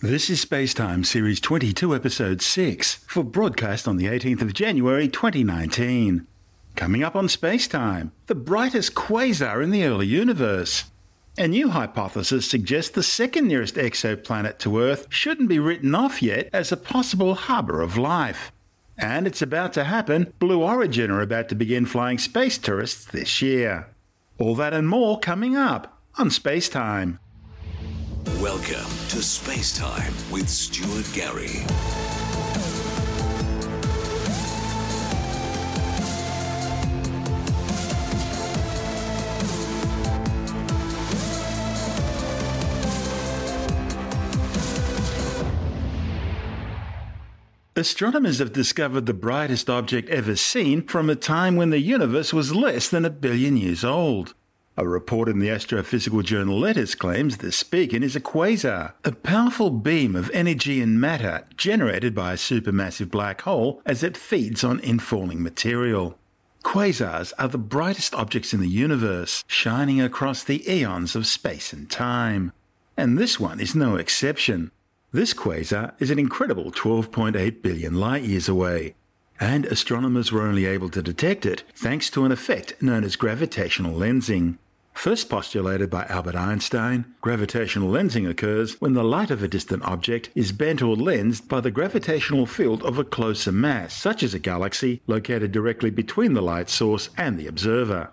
This is Spacetime Series 22, Episode 6, for broadcast on the 18th of January 2019. Coming up on Spacetime, the brightest quasar in the early universe. A new hypothesis suggests the second nearest exoplanet to Earth shouldn't be written off yet as a possible harbour of life. And it's about to happen. Blue Origin are about to begin flying space tourists this year. All that and more coming up on Spacetime. Welcome to Space Time with Stuart Gary. Astronomers have discovered the brightest object ever seen from a time when the universe was less than a billion years old. A report in the astrophysical journal Letters claims this beacon is a quasar, a powerful beam of energy and matter generated by a supermassive black hole as it feeds on infalling material. Quasars are the brightest objects in the universe, shining across the eons of space and time. And this one is no exception. This quasar is an incredible 12.8 billion light years away, and astronomers were only able to detect it thanks to an effect known as gravitational lensing. First postulated by Albert Einstein, gravitational lensing occurs when the light of a distant object is bent or lensed by the gravitational field of a closer mass, such as a galaxy located directly between the light source and the observer.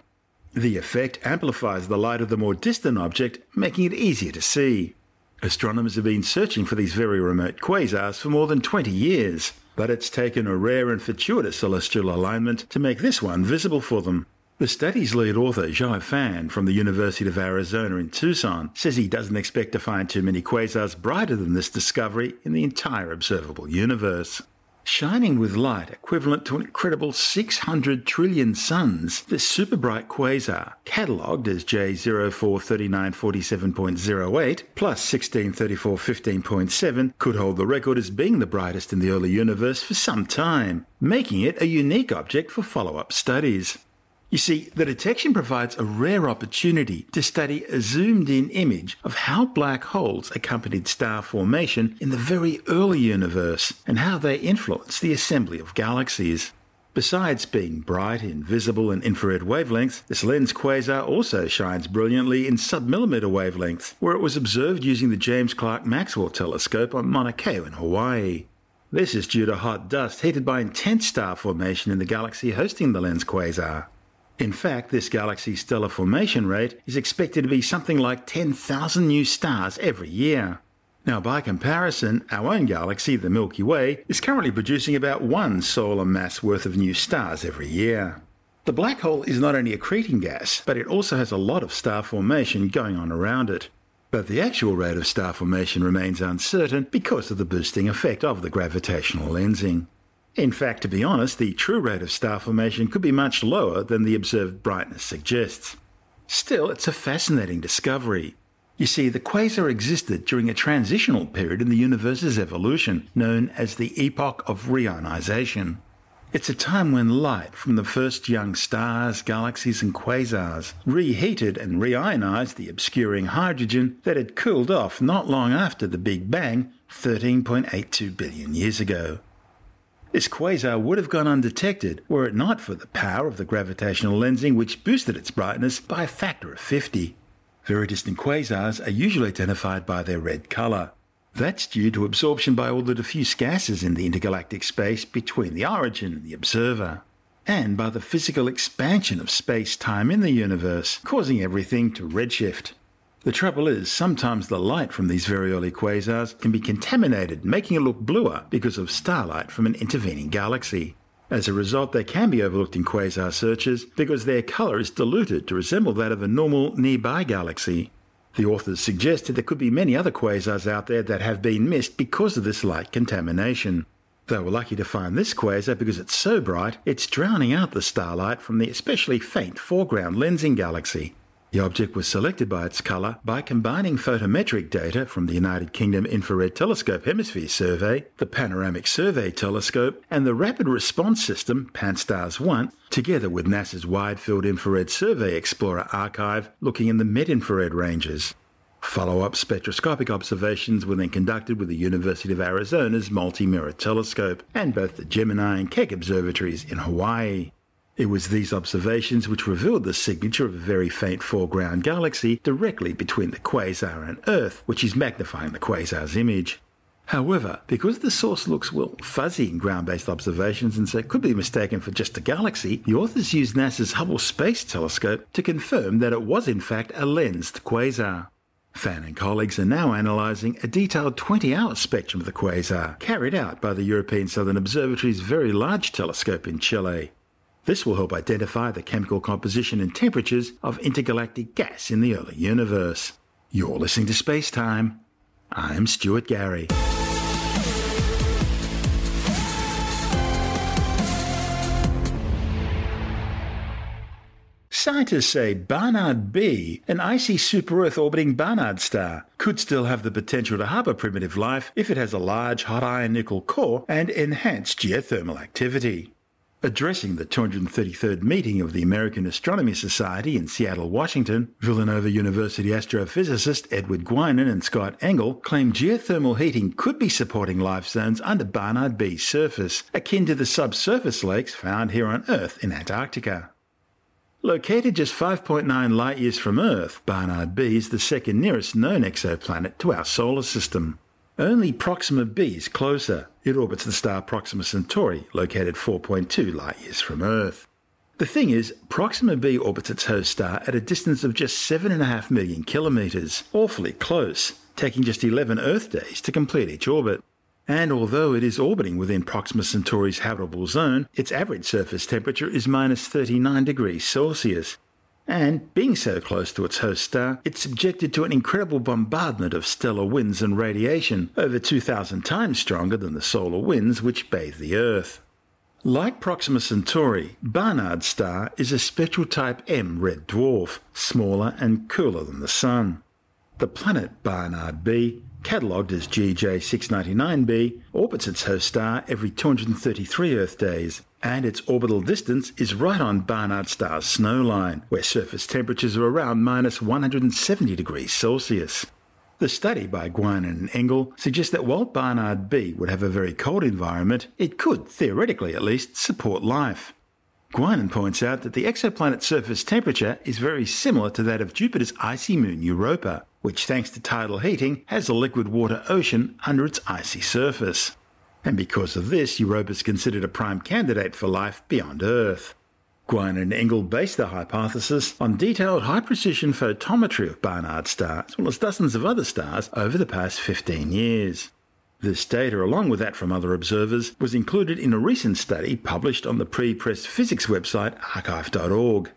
The effect amplifies the light of the more distant object, making it easier to see. Astronomers have been searching for these very remote quasars for more than 20 years, but it's taken a rare and fortuitous celestial alignment to make this one visible for them. The study's lead author, Zhai Fan, from the University of Arizona in Tucson, says he doesn't expect to find too many quasars brighter than this discovery in the entire observable universe. Shining with light equivalent to an incredible 600 trillion suns, this super bright quasar, catalogued as J043947.08 plus 163415.7, could hold the record as being the brightest in the early universe for some time, making it a unique object for follow up studies. You see, the detection provides a rare opportunity to study a zoomed in image of how black holes accompanied star formation in the very early universe and how they influence the assembly of galaxies. Besides being bright in visible and infrared wavelengths, this lens quasar also shines brilliantly in submillimeter wavelengths, where it was observed using the James Clerk Maxwell telescope on Mauna Kea in Hawaii. This is due to hot dust heated by intense star formation in the galaxy hosting the lens quasar. In fact, this galaxy's stellar formation rate is expected to be something like 10,000 new stars every year. Now, by comparison, our own galaxy, the Milky Way, is currently producing about one solar mass worth of new stars every year. The black hole is not only accreting gas, but it also has a lot of star formation going on around it. But the actual rate of star formation remains uncertain because of the boosting effect of the gravitational lensing. In fact, to be honest, the true rate of star formation could be much lower than the observed brightness suggests. Still, it's a fascinating discovery. You see, the quasar existed during a transitional period in the universe's evolution, known as the epoch of reionization. It's a time when light from the first young stars, galaxies, and quasars reheated and reionized the obscuring hydrogen that had cooled off not long after the Big Bang 13.82 billion years ago. This quasar would have gone undetected were it not for the power of the gravitational lensing, which boosted its brightness by a factor of 50. Very distant quasars are usually identified by their red colour. That's due to absorption by all the diffuse gases in the intergalactic space between the origin and the observer, and by the physical expansion of space time in the universe, causing everything to redshift. The trouble is, sometimes the light from these very early quasars can be contaminated, making it look bluer because of starlight from an intervening galaxy. As a result, they can be overlooked in quasar searches because their colour is diluted to resemble that of a normal nearby galaxy. The authors suggested there could be many other quasars out there that have been missed because of this light contamination. They were lucky to find this quasar because it's so bright it's drowning out the starlight from the especially faint foreground lensing galaxy. The object was selected by its colour by combining photometric data from the United Kingdom Infrared Telescope Hemisphere Survey, the Panoramic Survey Telescope, and the Rapid Response System, PanSTARRS 1, together with NASA's Wide Field Infrared Survey Explorer archive looking in the mid infrared ranges. Follow up spectroscopic observations were then conducted with the University of Arizona's Multi Mirror Telescope and both the Gemini and Keck observatories in Hawaii. It was these observations which revealed the signature of a very faint foreground galaxy directly between the quasar and Earth, which is magnifying the quasar's image. However, because the source looks, well, fuzzy in ground based observations and so could be mistaken for just a galaxy, the authors used NASA's Hubble Space Telescope to confirm that it was in fact a lensed quasar. Fan and colleagues are now analysing a detailed 20 hour spectrum of the quasar, carried out by the European Southern Observatory's Very Large Telescope in Chile. This will help identify the chemical composition and temperatures of intergalactic gas in the early universe. You're listening to Space Time. I'm Stuart Gary. Scientists say Barnard B, an icy super Earth orbiting Barnard star, could still have the potential to harbour primitive life if it has a large hot iron nickel core and enhanced geothermal activity. Addressing the 233rd meeting of the American Astronomy Society in Seattle, Washington, Villanova University astrophysicist Edward Guinan and Scott Engle claimed geothermal heating could be supporting life zones under Barnard B's surface, akin to the subsurface lakes found here on Earth in Antarctica. Located just 5.9 light years from Earth, Barnard B is the second nearest known exoplanet to our solar system. Only Proxima b is closer. It orbits the star Proxima Centauri, located 4.2 light years from Earth. The thing is, Proxima b orbits its host star at a distance of just 7.5 million kilometres, awfully close, taking just 11 Earth days to complete each orbit. And although it is orbiting within Proxima Centauri's habitable zone, its average surface temperature is minus 39 degrees Celsius, and being so close to its host star, it's subjected to an incredible bombardment of stellar winds and radiation, over 2,000 times stronger than the solar winds which bathe the Earth. Like Proxima Centauri, Barnard's star is a spectral type M red dwarf, smaller and cooler than the Sun. The planet Barnard B catalogued as GJ699b, orbits its host star every 233 Earth days, and its orbital distance is right on Barnard star's snow line, where surface temperatures are around minus 170 degrees Celsius. The study by Guinan and Engle suggests that while Barnard B would have a very cold environment, it could, theoretically at least, support life. Guinan points out that the exoplanet's surface temperature is very similar to that of Jupiter's icy moon Europa, which, thanks to tidal heating, has a liquid water ocean under its icy surface. And because of this, Europa is considered a prime candidate for life beyond Earth. Guinan and Engle based their hypothesis on detailed high precision photometry of Barnard stars, as well as dozens of other stars over the past 15 years. This data, along with that from other observers, was included in a recent study published on the pre press physics website arXiv.org.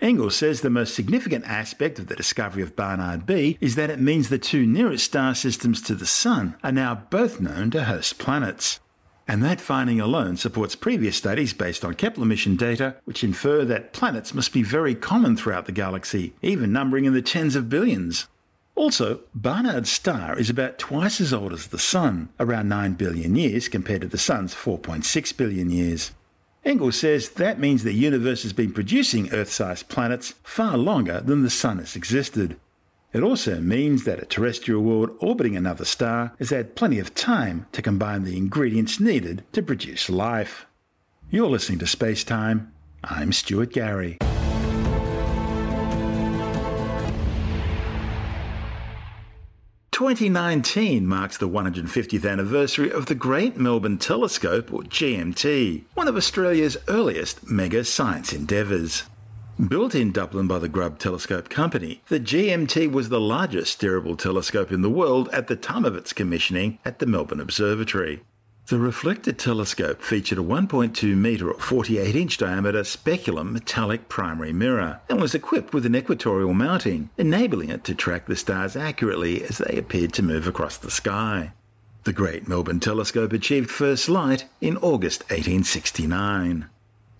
Engle says the most significant aspect of the discovery of Barnard B is that it means the two nearest star systems to the Sun are now both known to host planets. And that finding alone supports previous studies based on Kepler mission data, which infer that planets must be very common throughout the galaxy, even numbering in the tens of billions. Also, Barnard's star is about twice as old as the Sun, around 9 billion years compared to the Sun's 4.6 billion years. Engle says that means the universe has been producing Earth sized planets far longer than the Sun has existed. It also means that a terrestrial world orbiting another star has had plenty of time to combine the ingredients needed to produce life. You're listening to Space Time. I'm Stuart Gary. 2019 marks the 150th anniversary of the Great Melbourne Telescope, or GMT, one of Australia's earliest mega science endeavours. Built in Dublin by the Grubb Telescope Company, the GMT was the largest steerable telescope in the world at the time of its commissioning at the Melbourne Observatory. The reflected telescope featured a 1.2 metre or 48 inch diameter speculum metallic primary mirror and was equipped with an equatorial mounting, enabling it to track the stars accurately as they appeared to move across the sky. The Great Melbourne Telescope achieved first light in August 1869.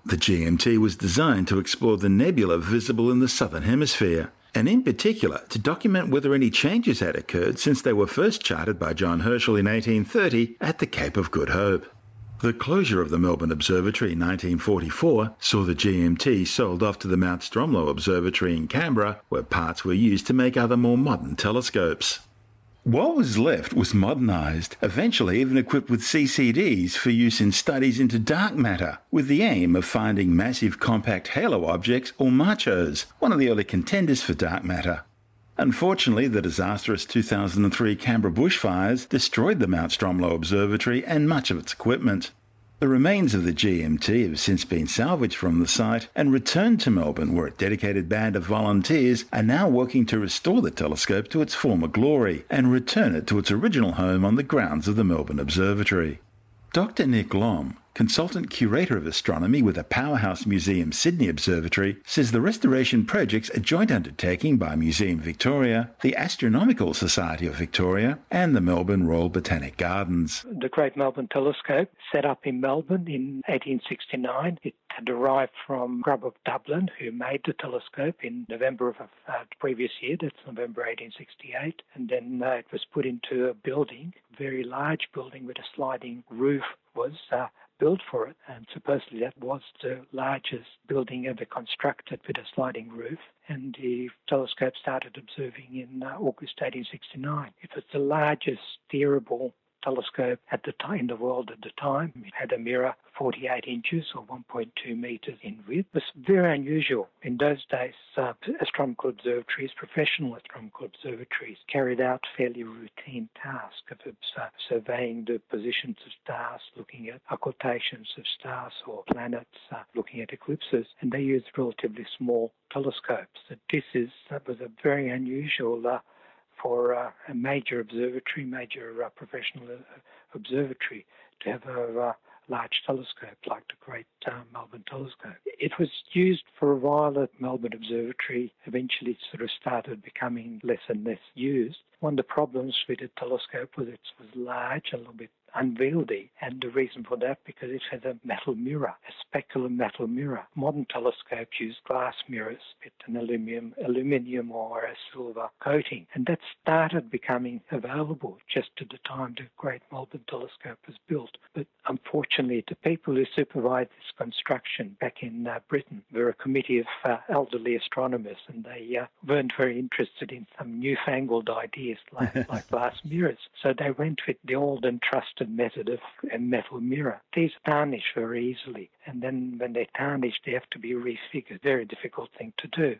The GMT was designed to explore the nebula visible in the southern hemisphere, and in particular to document whether any changes had occurred since they were first charted by John Herschel in 1830 at the Cape of Good Hope. The closure of the Melbourne Observatory in 1944 saw the GMT sold off to the Mount Stromlo Observatory in Canberra, where parts were used to make other more modern telescopes. What was left was modernised, eventually even equipped with CCDs for use in studies into dark matter, with the aim of finding massive compact halo objects or machos, one of the early contenders for dark matter. Unfortunately, the disastrous 2003 Canberra bushfires destroyed the Mount Stromlo Observatory and much of its equipment. The remains of the GMT have since been salvaged from the site and returned to Melbourne, where a dedicated band of volunteers are now working to restore the telescope to its former glory and return it to its original home on the grounds of the Melbourne Observatory. Dr. Nick Lomb, consultant curator of astronomy with the Powerhouse Museum Sydney Observatory, says the restoration project's a joint undertaking by Museum Victoria, the Astronomical Society of Victoria, and the Melbourne Royal Botanic Gardens. The Great Melbourne Telescope, set up in Melbourne in 1869, it had arrived from Grubb of Dublin, who made the telescope in November of uh, the previous year, that's November 1868, and then uh, it was put into a building, very large building with a sliding roof was uh, built for it, and supposedly that was the largest building ever constructed with a sliding roof. And the telescope started observing in uh, August 1869. It was the largest steerable telescope at the time in the world at the time. It had a mirror 48 inches or 1.2 meters in width. It was very unusual. In those days, uh, astronomical observatories, professional astronomical observatories, carried out fairly routine tasks of uh, surveying the positions of stars, looking at occultations of stars or planets, uh, looking at eclipses, and they used relatively small telescopes. So this is that was a very unusual uh, for uh, a major observatory, major uh, professional uh, observatory, to have a uh, large telescope like the Great Melbourne Telescope. It was used for a while at Melbourne Observatory, eventually sort of started becoming less and less used. One of the problems with the telescope was it was large, and a little bit unwieldy, and the reason for that because it has a metal mirror, a specular metal mirror. Modern telescopes use glass mirrors with an aluminium, aluminium or a silver coating, and that started becoming available just at the time the Great Melbourne Telescope was built. But unfortunately, the people who supervised this construction back in uh, Britain were a committee of uh, elderly astronomers, and they uh, weren't very interested in some newfangled ideas like, like glass mirrors. So they went with the old and trusted method of a metal mirror. These tarnish very easily, and then when they tarnish, they have to be refigured. Very difficult thing to do.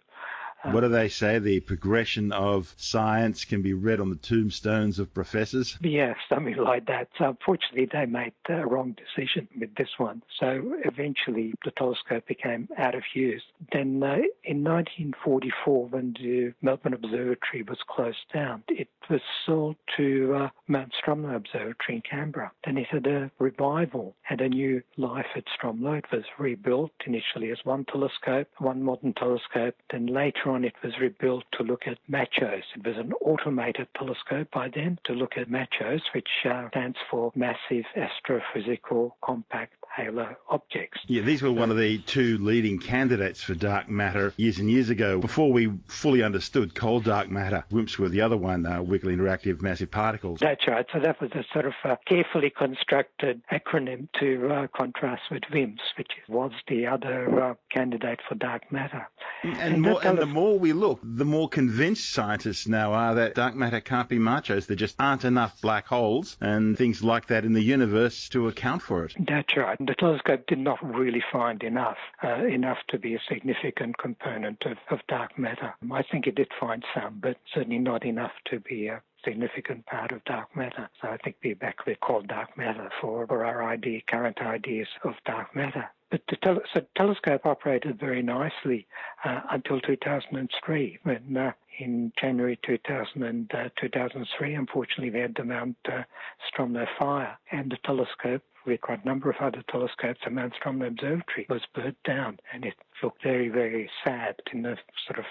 What do they say? The progression of science can be read on the tombstones of professors? Yeah, something like that. So unfortunately, they made the wrong decision with this one. So eventually, the telescope became out of use. Then uh, in 1944, when the Melbourne Observatory was closed down, it was sold to uh, Mount Stromlo Observatory in Canberra. Then it had a revival, had a new life at Stromlo. It was rebuilt initially as one telescope, one modern telescope. Then later on, it was rebuilt to look at MACHOS. It was an automated telescope by then to look at MACHOS, which uh, stands for Massive Astrophysical Compact halo objects. Yeah, these were one of the two leading candidates for dark matter years and years ago, before we fully understood cold dark matter. WIMPs were the other one, uh, weakly interactive massive particles. That's right. So that was a sort of uh, carefully constructed acronym to uh, contrast with WIMPs, which was the other uh, candidate for dark matter. And, and, more, and the more we look, the more convinced scientists now are that dark matter can't be machos. There just aren't enough black holes and things like that in the universe to account for it. That's right the telescope did not really find enough, uh, enough to be a significant component of, of dark matter. I think it did find some, but certainly not enough to be a significant part of dark matter. So I think we're back with cold dark matter for, for our idea, current ideas of dark matter. But the tel- so telescope operated very nicely uh, until 2003 when uh, in January 2000 uh, 2003, unfortunately, we had the Mount uh, Stromlo fire, and the telescope, with quite a number of other telescopes, the Mount Stromlo Observatory was burnt down, and it looked very, very sad in the sort of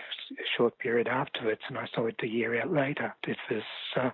short period afterwards. And I saw it a year out later. It was uh,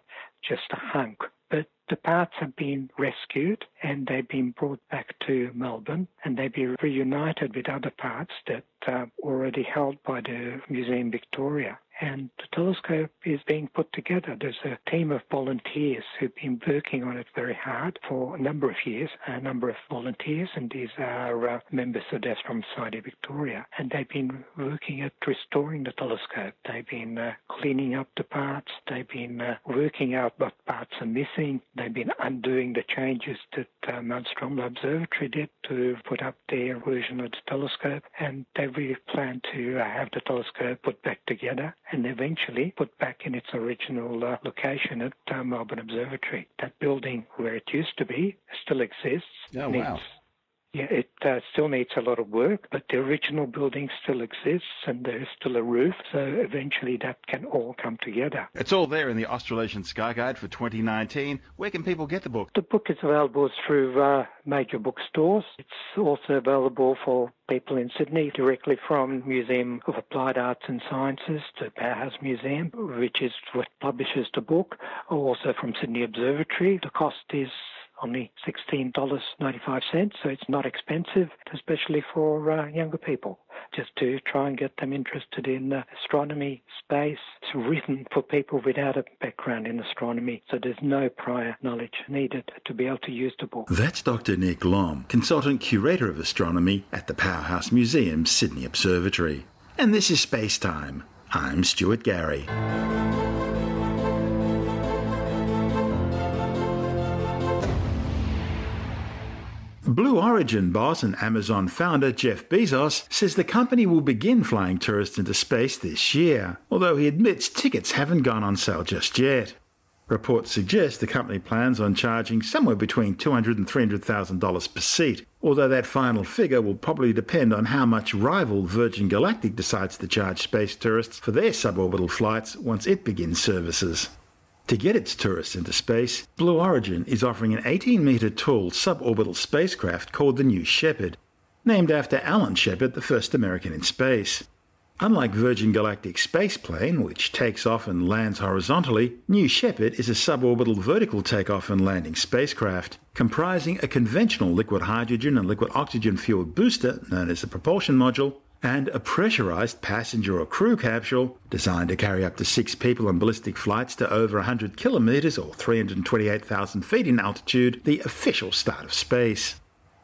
just a hunk. But the parts have been rescued and they've been brought back to Melbourne and they've been reunited with other parts that are already held by the Museum Victoria and the telescope is being put together. There's a team of volunteers who've been working on it very hard for a number of years, a number of volunteers, and these are uh, members of the Astronomy Society Victoria, and they've been working at restoring the telescope. They've been uh, cleaning up the parts, they've been uh, working out what parts are missing, they've been undoing the changes that uh, Mount Stromlo Observatory did to put up their version of the telescope, and they really plan to uh, have the telescope put back together and eventually put back in its original uh, location at uh, Melbourne Observatory. That building where it used to be still exists. Oh, wow. Yeah, it uh, still needs a lot of work, but the original building still exists and there's still a roof, so eventually that can all come together. It's all there in the Australasian Sky Guide for 2019. Where can people get the book? The book is available through uh, major bookstores. It's also available for people in Sydney directly from Museum of Applied Arts and Sciences to Powerhouse Museum, which is what publishes the book, or also from Sydney Observatory. The cost is only $16.95, so it's not expensive, especially for uh, younger people, just to try and get them interested in uh, astronomy, space. It's written for people without a background in astronomy, so there's no prior knowledge needed to be able to use the book. That's Dr. Nick Lomb, Consultant Curator of Astronomy at the Powerhouse Museum, Sydney Observatory. And this is Space Time. I'm Stuart Gary. Blue Origin boss and Amazon founder Jeff Bezos says the company will begin flying tourists into space this year, although he admits tickets haven't gone on sale just yet. Reports suggest the company plans on charging somewhere between $200,000 and $300,000 per seat, although that final figure will probably depend on how much rival Virgin Galactic decides to charge space tourists for their suborbital flights once it begins services. To get its tourists into space, Blue Origin is offering an 18 metre tall suborbital spacecraft called the New Shepard, named after Alan Shepard, the first American in space. Unlike Virgin Galactic spaceplane, which takes off and lands horizontally, New Shepard is a suborbital vertical takeoff and landing spacecraft, comprising a conventional liquid hydrogen and liquid oxygen fueled booster known as the propulsion module and a pressurized passenger or crew capsule designed to carry up to six people on ballistic flights to over 100 kilometers or 328,000 feet in altitude, the official start of space.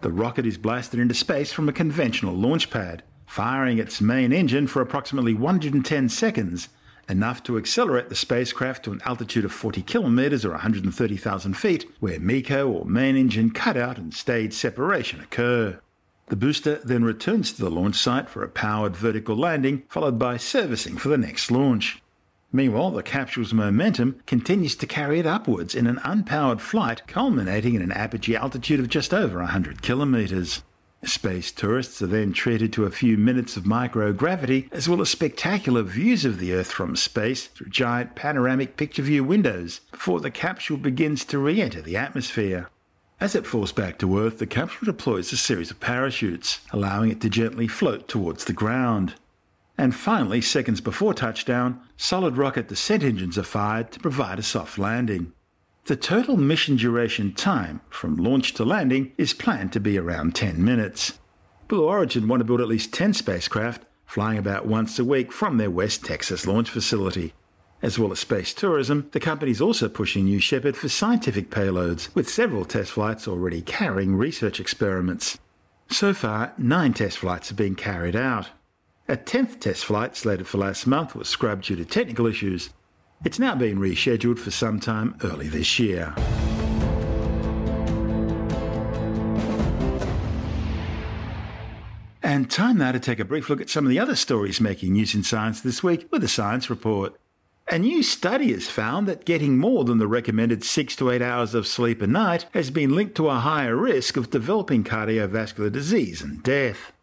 The rocket is blasted into space from a conventional launch pad, firing its main engine for approximately 110 seconds, enough to accelerate the spacecraft to an altitude of 40 kilometers or 130,000 feet, where MECO or main engine cutout and stage separation occur. The booster then returns to the launch site for a powered vertical landing, followed by servicing for the next launch. Meanwhile, the capsule's momentum continues to carry it upwards in an unpowered flight, culminating in an apogee altitude of just over 100 kilometres. Space tourists are then treated to a few minutes of microgravity, as well as spectacular views of the Earth from space through giant panoramic picture view windows, before the capsule begins to re enter the atmosphere. As it falls back to Earth, the capsule deploys a series of parachutes, allowing it to gently float towards the ground. And finally, seconds before touchdown, solid rocket descent engines are fired to provide a soft landing. The total mission duration time from launch to landing is planned to be around 10 minutes. Blue Origin want to build at least 10 spacecraft, flying about once a week from their West Texas launch facility. As well as space tourism, the company is also pushing New Shepard for scientific payloads, with several test flights already carrying research experiments. So far, nine test flights have been carried out. A tenth test flight slated for last month was scrubbed due to technical issues. It's now been rescheduled for sometime early this year. And time now to take a brief look at some of the other stories making news in science this week with the Science Report. A new study has found that getting more than the recommended 6 to 8 hours of sleep a night has been linked to a higher risk of developing cardiovascular disease and death.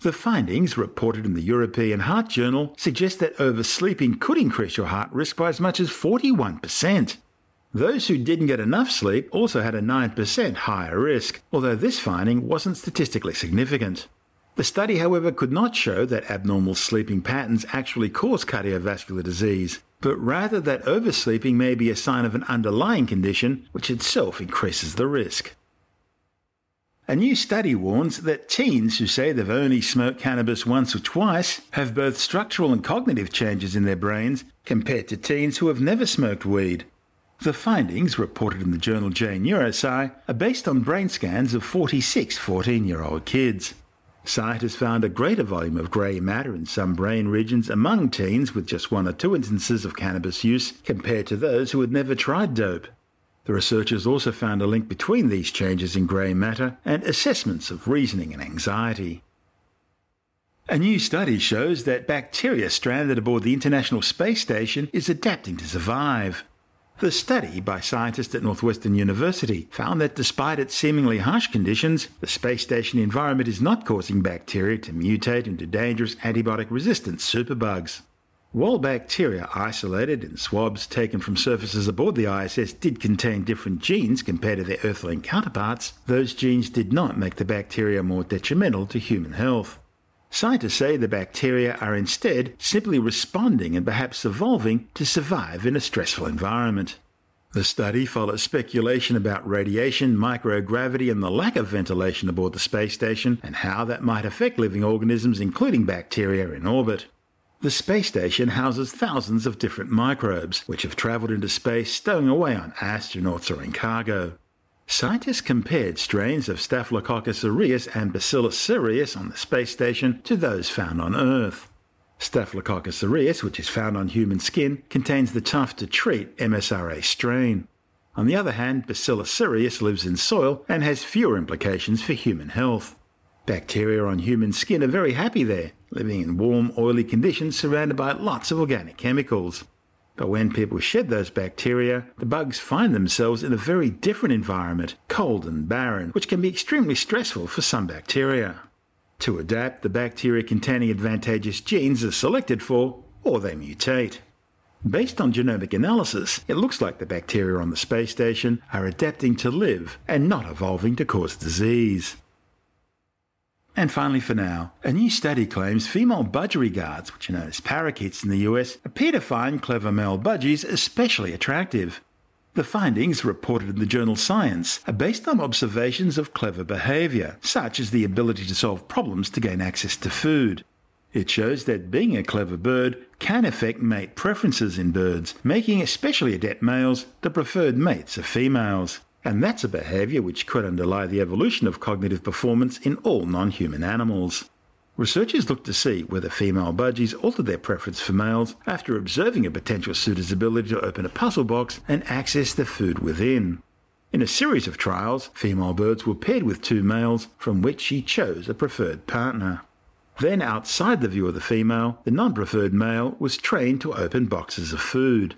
The findings, reported in the European Heart Journal, suggest that oversleeping could increase your heart risk by as much as 41%. Those who didn't get enough sleep also had a 9% higher risk, although this finding wasn't statistically significant. The study, however, could not show that abnormal sleeping patterns actually cause cardiovascular disease, but rather that oversleeping may be a sign of an underlying condition which itself increases the risk. A new study warns that teens who say they've only smoked cannabis once or twice have both structural and cognitive changes in their brains compared to teens who have never smoked weed. The findings, reported in the journal J Neurosci, are based on brain scans of 46 14 year old kids. Scientists found a greater volume of grey matter in some brain regions among teens with just one or two instances of cannabis use compared to those who had never tried dope. The researchers also found a link between these changes in grey matter and assessments of reasoning and anxiety. A new study shows that bacteria stranded aboard the International Space Station is adapting to survive. The study by scientists at Northwestern University found that despite its seemingly harsh conditions, the space station environment is not causing bacteria to mutate into dangerous antibiotic resistant superbugs. While bacteria isolated in swabs taken from surfaces aboard the ISS did contain different genes compared to their Earthling counterparts, those genes did not make the bacteria more detrimental to human health. Scientists say the bacteria are instead simply responding and perhaps evolving to survive in a stressful environment. The study follows speculation about radiation, microgravity, and the lack of ventilation aboard the space station and how that might affect living organisms, including bacteria, in orbit. The space station houses thousands of different microbes, which have travelled into space stowing away on astronauts or in cargo. Scientists compared strains of Staphylococcus aureus and Bacillus cereus on the space station to those found on Earth. Staphylococcus aureus, which is found on human skin, contains the tough to treat MSRA strain. On the other hand, Bacillus cereus lives in soil and has fewer implications for human health. Bacteria on human skin are very happy there, living in warm, oily conditions surrounded by lots of organic chemicals. But when people shed those bacteria, the bugs find themselves in a very different environment, cold and barren, which can be extremely stressful for some bacteria. To adapt, the bacteria containing advantageous genes are selected for, or they mutate. Based on genomic analysis, it looks like the bacteria on the space station are adapting to live and not evolving to cause disease. And finally, for now, a new study claims female budgerigars, which are known as parakeets in the US, appear to find clever male budgies especially attractive. The findings, reported in the journal Science, are based on observations of clever behaviour, such as the ability to solve problems to gain access to food. It shows that being a clever bird can affect mate preferences in birds, making especially adept males the preferred mates of females. And that's a behaviour which could underlie the evolution of cognitive performance in all non human animals. Researchers looked to see whether female budgies altered their preference for males after observing a potential suitor's ability to open a puzzle box and access the food within. In a series of trials, female birds were paired with two males from which she chose a preferred partner. Then, outside the view of the female, the non preferred male was trained to open boxes of food.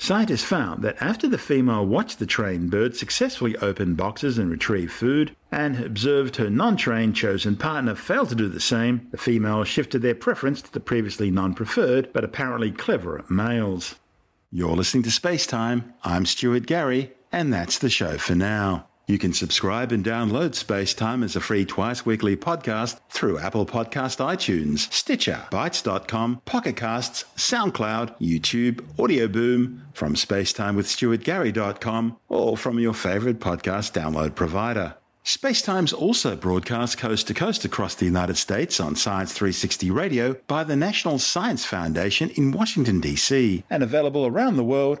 Scientists found that after the female watched the trained bird successfully open boxes and retrieve food, and observed her non trained chosen partner fail to do the same, the female shifted their preference to the previously non preferred but apparently cleverer males. You're listening to Space Time. I'm Stuart Gary, and that's the show for now. You can subscribe and download Space Time as a free twice weekly podcast through Apple Podcast iTunes, Stitcher, Bitesz.com, Pocket Casts, SoundCloud, YouTube, Audio Boom, from spacetimewithstuartgary.com, or from your favorite podcast download provider. Spacetime's also broadcast coast to coast across the United States on Science 360 Radio by the National Science Foundation in Washington, D.C., and available around the world